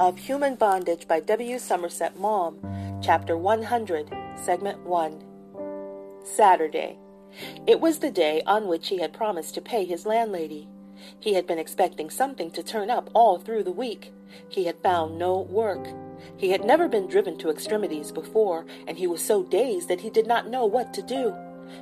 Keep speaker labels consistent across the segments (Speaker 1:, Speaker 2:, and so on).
Speaker 1: of Human Bondage by W. Somerset Maugham, Chapter 100, Segment 1. Saturday. It was the day on which he had promised to pay his landlady. He had been expecting something to turn up all through the week. He had found no work. He had never been driven to extremities before, and he was so dazed that he did not know what to do.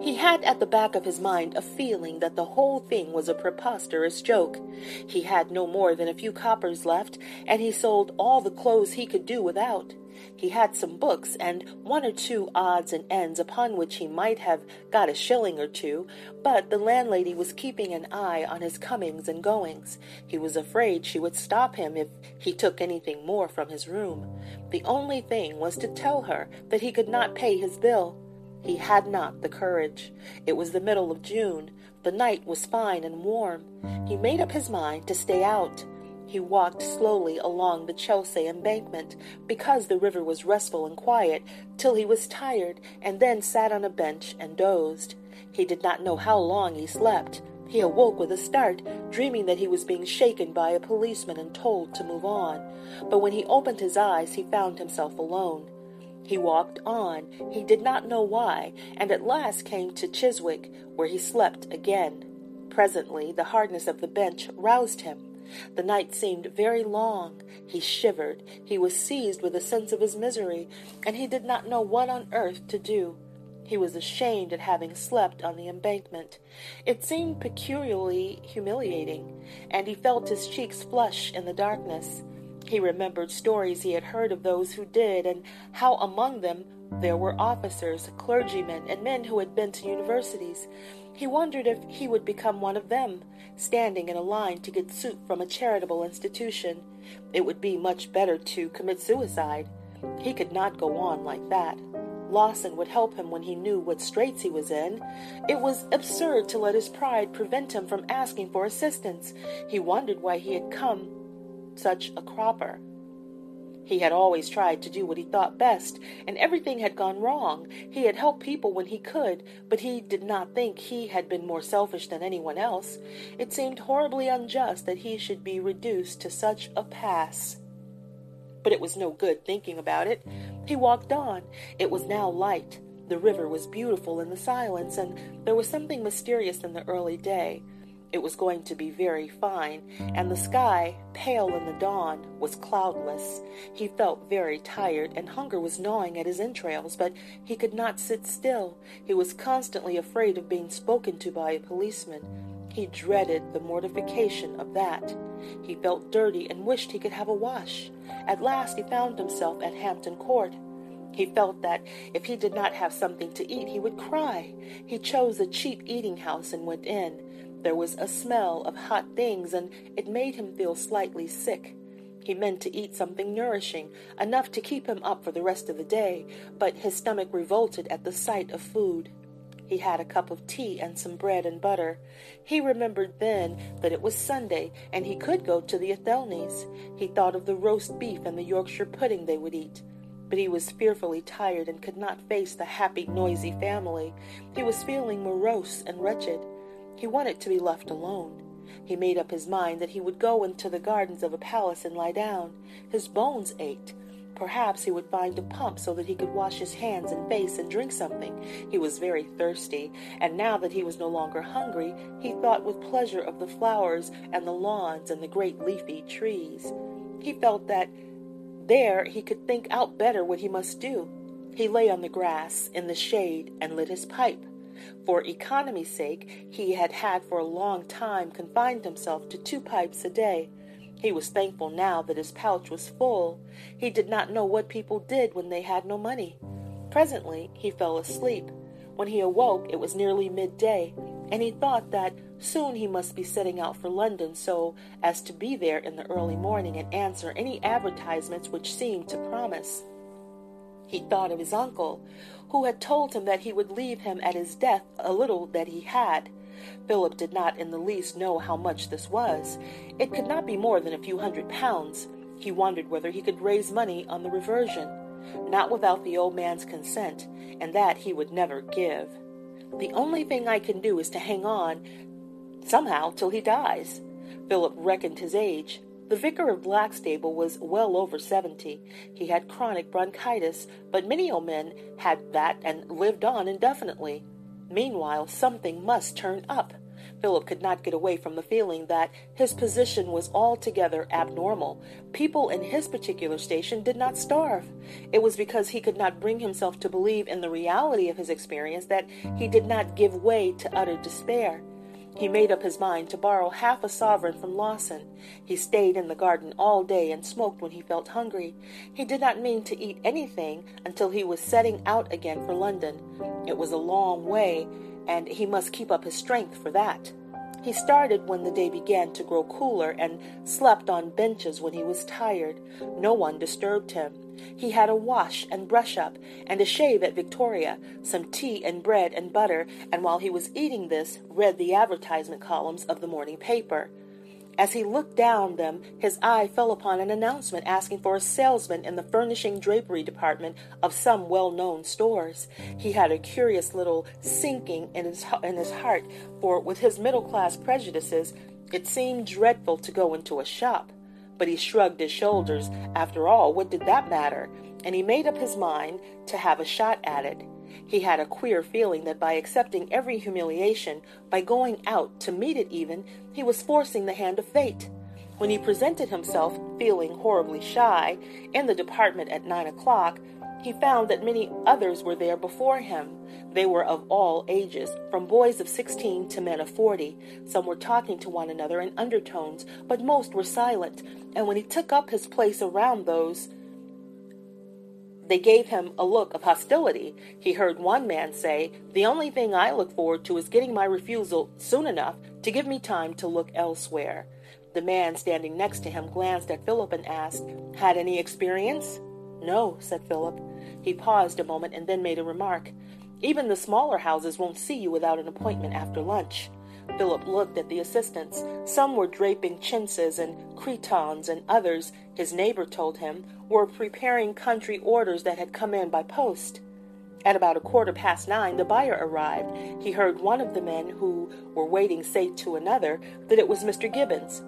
Speaker 1: He had at the back of his mind a feeling that the whole thing was a preposterous joke. He had no more than a few coppers left, and he sold all the clothes he could do without. He had some books and one or two odds and ends upon which he might have got a shilling or two, but the landlady was keeping an eye on his comings and goings. He was afraid she would stop him if he took anything more from his room. The only thing was to tell her that he could not pay his bill. He had not the courage. It was the middle of June. The night was fine and warm. He made up his mind to stay out. He walked slowly along the Chelsea embankment, because the river was restful and quiet, till he was tired, and then sat on a bench and dozed. He did not know how long he slept. He awoke with a start, dreaming that he was being shaken by a policeman and told to move on. But when he opened his eyes, he found himself alone. He walked on, he did not know why, and at last came to Chiswick, where he slept again. Presently the hardness of the bench roused him. The night seemed very long. He shivered. He was seized with a sense of his misery, and he did not know what on earth to do. He was ashamed at having slept on the embankment. It seemed peculiarly humiliating, and he felt his cheeks flush in the darkness. He remembered stories he had heard of those who did, and how among them there were officers, clergymen, and men who had been to universities. He wondered if he would become one of them, standing in a line to get soup from a charitable institution. It would be much better to commit suicide. He could not go on like that. Lawson would help him when he knew what straits he was in. It was absurd to let his pride prevent him from asking for assistance. He wondered why he had come such a cropper. He had always tried to do what he thought best, and everything had gone wrong. He had helped people when he could, but he did not think he had been more selfish than anyone else. It seemed horribly unjust that he should be reduced to such a pass. But it was no good thinking about it. He walked on. It was now light. The river was beautiful in the silence, and there was something mysterious in the early day. It was going to be very fine, and the sky, pale in the dawn, was cloudless. He felt very tired, and hunger was gnawing at his entrails, but he could not sit still. He was constantly afraid of being spoken to by a policeman. He dreaded the mortification of that. He felt dirty and wished he could have a wash. At last he found himself at Hampton Court. He felt that if he did not have something to eat, he would cry. He chose a cheap eating house and went in. There was a smell of hot things, and it made him feel slightly sick. He meant to eat something nourishing, enough to keep him up for the rest of the day, but his stomach revolted at the sight of food. He had a cup of tea and some bread and butter. He remembered then that it was Sunday, and he could go to the Athelneys. He thought of the roast beef and the Yorkshire pudding they would eat. But he was fearfully tired and could not face the happy, noisy family. He was feeling morose and wretched. He wanted to be left alone. He made up his mind that he would go into the gardens of a palace and lie down. His bones ached. Perhaps he would find a pump so that he could wash his hands and face and drink something. He was very thirsty, and now that he was no longer hungry, he thought with pleasure of the flowers and the lawns and the great leafy trees. He felt that there he could think out better what he must do. He lay on the grass in the shade and lit his pipe. For economy's sake, he had had for a long time confined himself to two pipes a day. He was thankful now that his pouch was full. He did not know what people did when they had no money. Presently he fell asleep. When he awoke, it was nearly midday, and he thought that soon he must be setting out for London so as to be there in the early morning and answer any advertisements which seemed to promise. He thought of his uncle, who had told him that he would leave him at his death a little that he had. Philip did not in the least know how much this was. It could not be more than a few hundred pounds. He wondered whether he could raise money on the reversion, not without the old man's consent, and that he would never give. The only thing I can do is to hang on somehow till he dies. Philip reckoned his age. The vicar of Blackstable was well over seventy. He had chronic bronchitis, but many old men had that and lived on indefinitely. Meanwhile, something must turn up. Philip could not get away from the feeling that his position was altogether abnormal. People in his particular station did not starve. It was because he could not bring himself to believe in the reality of his experience that he did not give way to utter despair. He made up his mind to borrow half a sovereign from Lawson. He stayed in the garden all day and smoked when he felt hungry. He did not mean to eat anything until he was setting out again for London. It was a long way, and he must keep up his strength for that. He started when the day began to grow cooler and slept on benches when he was tired. No one disturbed him. He had a wash and brush up and a shave at Victoria, some tea and bread and butter, and while he was eating this, read the advertisement columns of the morning paper. As he looked down them, his eye fell upon an announcement asking for a salesman in the furnishing drapery department of some well known stores. He had a curious little sinking in his, in his heart, for with his middle class prejudices, it seemed dreadful to go into a shop. But he shrugged his shoulders. After all, what did that matter? And he made up his mind to have a shot at it. He had a queer feeling that by accepting every humiliation, by going out to meet it even, he was forcing the hand of fate. When he presented himself, feeling horribly shy, in the department at nine o'clock, he found that many others were there before him. They were of all ages, from boys of sixteen to men of forty. Some were talking to one another in undertones, but most were silent, and when he took up his place around those they gave him a look of hostility. He heard one man say, The only thing I look forward to is getting my refusal soon enough to give me time to look elsewhere. The man standing next to him glanced at Philip and asked, Had any experience? No, said Philip. He paused a moment and then made a remark. Even the smaller houses won't see you without an appointment after lunch. Philip looked at the assistants. Some were draping chintzes and cretonnes, and others, his neighbor told him, were preparing country orders that had come in by post. At about a quarter past nine, the buyer arrived. He heard one of the men who were waiting say to another that it was Mr. Gibbons.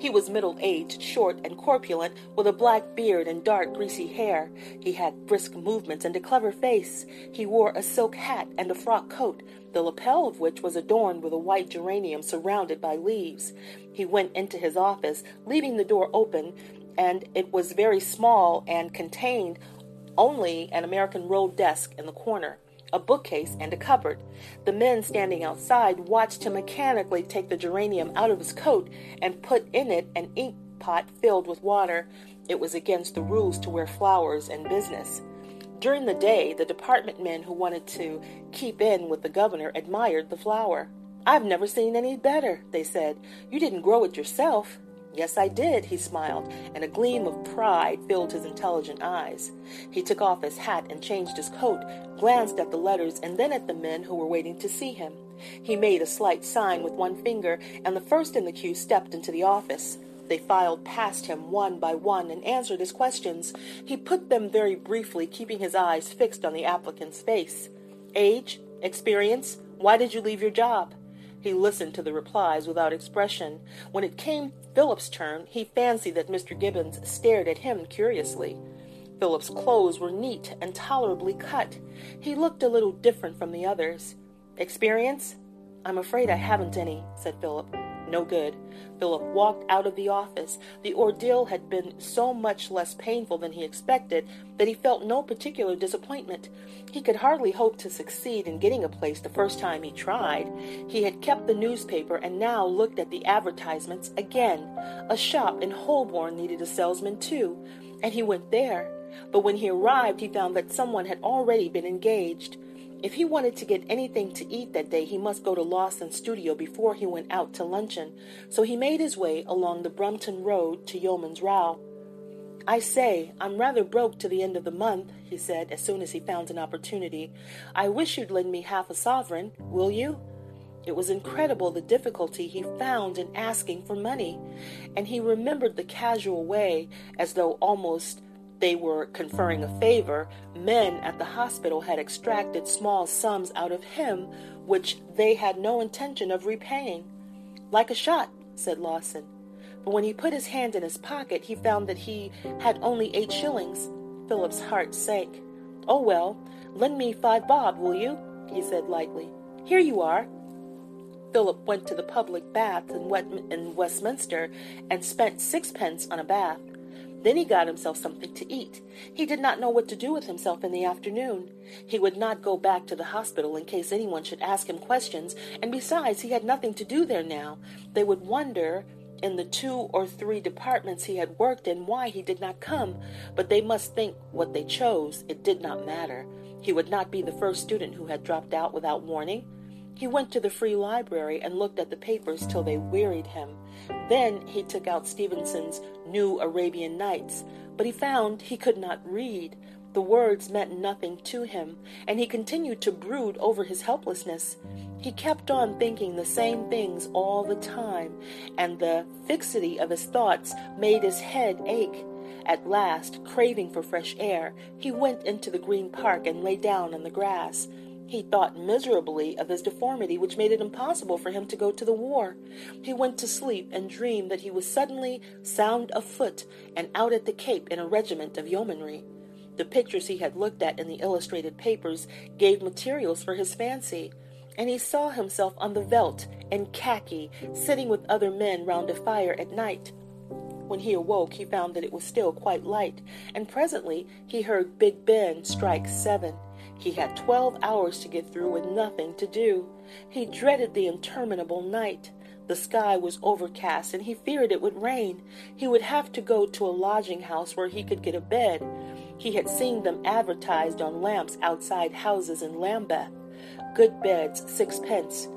Speaker 1: He was middle aged, short, and corpulent, with a black beard and dark, greasy hair. He had brisk movements and a clever face. He wore a silk hat and a frock coat, the lapel of which was adorned with a white geranium surrounded by leaves. He went into his office, leaving the door open, and it was very small and contained only an American roll desk in the corner a bookcase, and a cupboard. The men standing outside watched him mechanically take the geranium out of his coat and put in it an ink pot filled with water. It was against the rules to wear flowers in business. During the day, the department men who wanted to keep in with the governor admired the flower. I've never seen any better, they said. You didn't grow it yourself. Yes, I did, he smiled, and a gleam of pride filled his intelligent eyes. He took off his hat and changed his coat, glanced at the letters and then at the men who were waiting to see him. He made a slight sign with one finger, and the first in the queue stepped into the office. They filed past him one by one and answered his questions. He put them very briefly, keeping his eyes fixed on the applicant's face. Age? Experience? Why did you leave your job? He listened to the replies without expression. When it came Philip's turn, he fancied that Mr. Gibbons stared at him curiously. Philip's clothes were neat and tolerably cut. He looked a little different from the others. Experience? I'm afraid I haven't any, said Philip. No good. Philip walked out of the office. The ordeal had been so much less painful than he expected that he felt no particular disappointment. He could hardly hope to succeed in getting a place the first time he tried. He had kept the newspaper and now looked at the advertisements again. A shop in Holborn needed a salesman too, and he went there. But when he arrived, he found that someone had already been engaged. If he wanted to get anything to eat that day, he must go to Lawson's studio before he went out to luncheon, so he made his way along the Brompton Road to Yeoman's Row. I say, I'm rather broke to the end of the month, he said as soon as he found an opportunity. I wish you'd lend me half a sovereign, will you? It was incredible the difficulty he found in asking for money, and he remembered the casual way, as though almost they were conferring a favor, men at the hospital had extracted small sums out of him which they had no intention of repaying. Like a shot, said Lawson. but when he put his hand in his pocket, he found that he had only eight shillings. Philip's heart sank. Oh, well, lend me five bob, will you? he said lightly. Here you are. Philip went to the public bath in Westminster and spent sixpence on a bath. Then he got himself something to eat. He did not know what to do with himself in the afternoon. He would not go back to the hospital in case anyone should ask him questions, and besides, he had nothing to do there now. They would wonder in the two or three departments he had worked in why he did not come, but they must think what they chose. It did not matter. He would not be the first student who had dropped out without warning. He went to the free library and looked at the papers till they wearied him. Then he took out Stevenson's New Arabian Nights, but he found he could not read. The words meant nothing to him, and he continued to brood over his helplessness. He kept on thinking the same things all the time, and the fixity of his thoughts made his head ache. At last, craving for fresh air, he went into the green park and lay down on the grass. He thought miserably of his deformity, which made it impossible for him to go to the war. He went to sleep and dreamed that he was suddenly sound of foot and out at the Cape in a regiment of yeomanry. The pictures he had looked at in the illustrated papers gave materials for his fancy, and he saw himself on the veldt in khaki, sitting with other men round a fire at night. When he awoke, he found that it was still quite light, and presently he heard Big Ben strike seven. He had twelve hours to get through with nothing to do. He dreaded the interminable night. The sky was overcast, and he feared it would rain. He would have to go to a lodging house where he could get a bed. He had seen them advertised on lamps outside houses in Lambeth. Good beds, sixpence.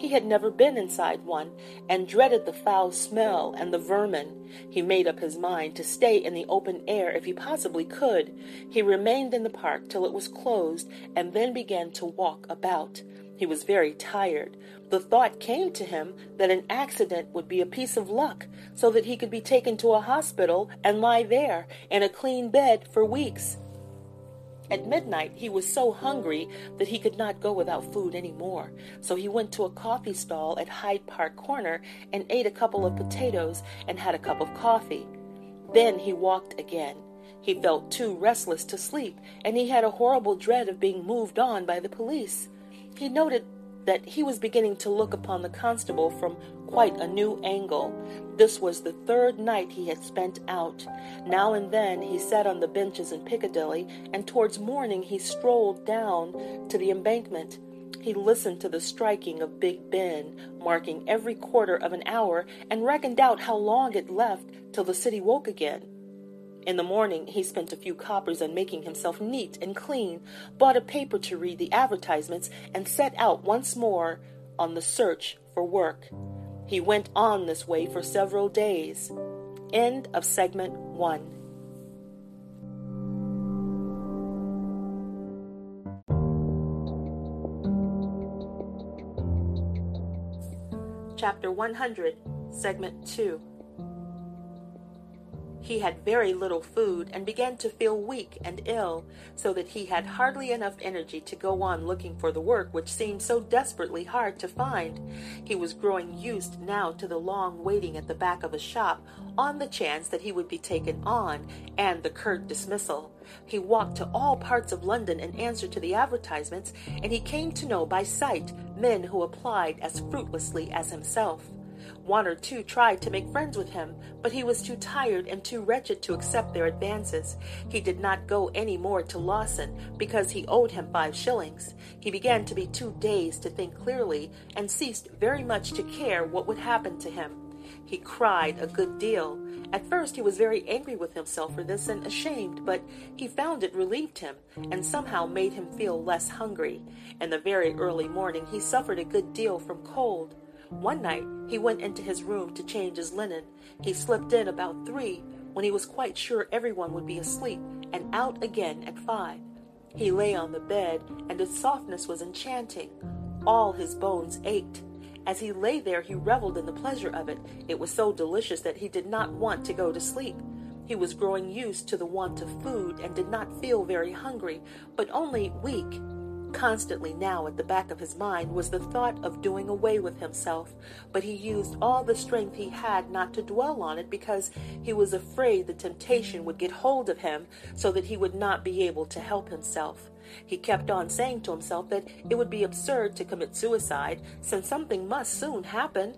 Speaker 1: He had never been inside one, and dreaded the foul smell and the vermin. He made up his mind to stay in the open air if he possibly could. He remained in the park till it was closed, and then began to walk about. He was very tired. The thought came to him that an accident would be a piece of luck, so that he could be taken to a hospital and lie there in a clean bed for weeks. At midnight, he was so hungry that he could not go without food any more. So he went to a coffee stall at Hyde Park Corner and ate a couple of potatoes and had a cup of coffee. Then he walked again. He felt too restless to sleep, and he had a horrible dread of being moved on by the police. He noted that he was beginning to look upon the constable from quite a new angle. This was the third night he had spent out. Now and then he sat on the benches in Piccadilly, and towards morning he strolled down to the embankment. He listened to the striking of Big Ben, marking every quarter of an hour, and reckoned out how long it left till the city woke again. In the morning, he spent a few coppers on making himself neat and clean, bought a paper to read the advertisements, and set out once more on the search for work. He went on this way for several days. End of segment one. Chapter 100, Segment 2 he had very little food and began to feel weak and ill, so that he had hardly enough energy to go on looking for the work which seemed so desperately hard to find. He was growing used now to the long waiting at the back of a shop on the chance that he would be taken on and the curt dismissal. He walked to all parts of London in answer to the advertisements, and he came to know by sight men who applied as fruitlessly as himself. One or two tried to make friends with him, but he was too tired and too wretched to accept their advances. He did not go any more to Lawson because he owed him five shillings. He began to be too dazed to think clearly and ceased very much to care what would happen to him. He cried a good deal. At first he was very angry with himself for this and ashamed, but he found it relieved him and somehow made him feel less hungry. In the very early morning he suffered a good deal from cold. One night he went into his room to change his linen. He slipped in about three when he was quite sure everyone would be asleep, and out again at five. He lay on the bed, and its softness was enchanting. All his bones ached. As he lay there, he reveled in the pleasure of it. It was so delicious that he did not want to go to sleep. He was growing used to the want of food and did not feel very hungry, but only weak. Constantly now at the back of his mind was the thought of doing away with himself, but he used all the strength he had not to dwell on it because he was afraid the temptation would get hold of him so that he would not be able to help himself. He kept on saying to himself that it would be absurd to commit suicide since something must soon happen.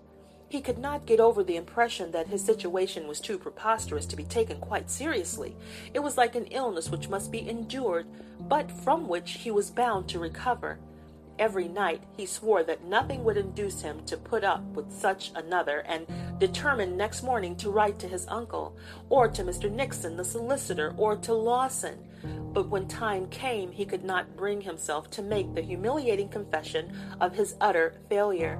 Speaker 1: He could not get over the impression that his situation was too preposterous to be taken quite seriously. It was like an illness which must be endured, but from which he was bound to recover. Every night he swore that nothing would induce him to put up with such another, and determined next morning to write to his uncle, or to Mr. Nixon, the solicitor, or to Lawson. But when time came, he could not bring himself to make the humiliating confession of his utter failure.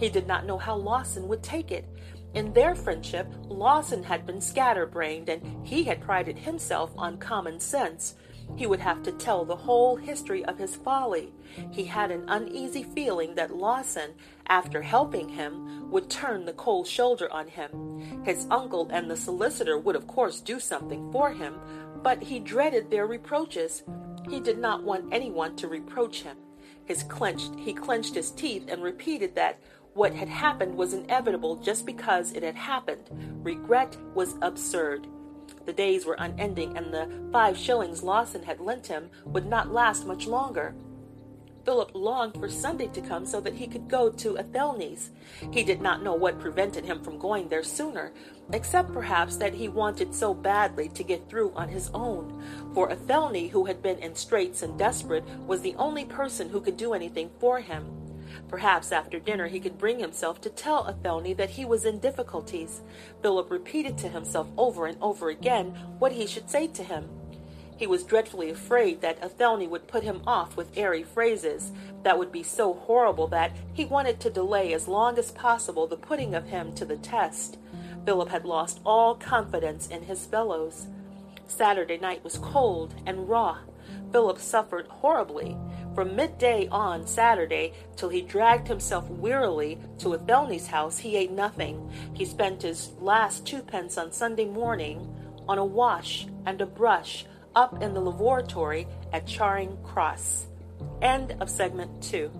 Speaker 1: He did not know how Lawson would take it. In their friendship, Lawson had been scatterbrained, and he had prided himself on common sense. He would have to tell the whole history of his folly. He had an uneasy feeling that Lawson, after helping him, would turn the cold shoulder on him. His uncle and the solicitor would, of course, do something for him, but he dreaded their reproaches. He did not want anyone to reproach him. His clenched, he clenched his teeth and repeated that what had happened was inevitable just because it had happened. Regret was absurd. The days were unending, and the five shillings Lawson had lent him would not last much longer. Philip longed for Sunday to come so that he could go to Athelny's. He did not know what prevented him from going there sooner, except perhaps that he wanted so badly to get through on his own. For Athelny, who had been in straits and desperate, was the only person who could do anything for him. Perhaps after dinner he could bring himself to tell Athelny that he was in difficulties. Philip repeated to himself over and over again what he should say to him. He was dreadfully afraid that Athelny would put him off with airy phrases that would be so horrible that he wanted to delay as long as possible the putting of him to the test. Philip had lost all confidence in his fellows. Saturday night was cold and raw. Philip suffered horribly. From midday on Saturday till he dragged himself wearily to Athelny's house, he ate nothing. He spent his last twopence on Sunday morning on a wash and a brush up in the lavatory at Charing Cross. End of segment two.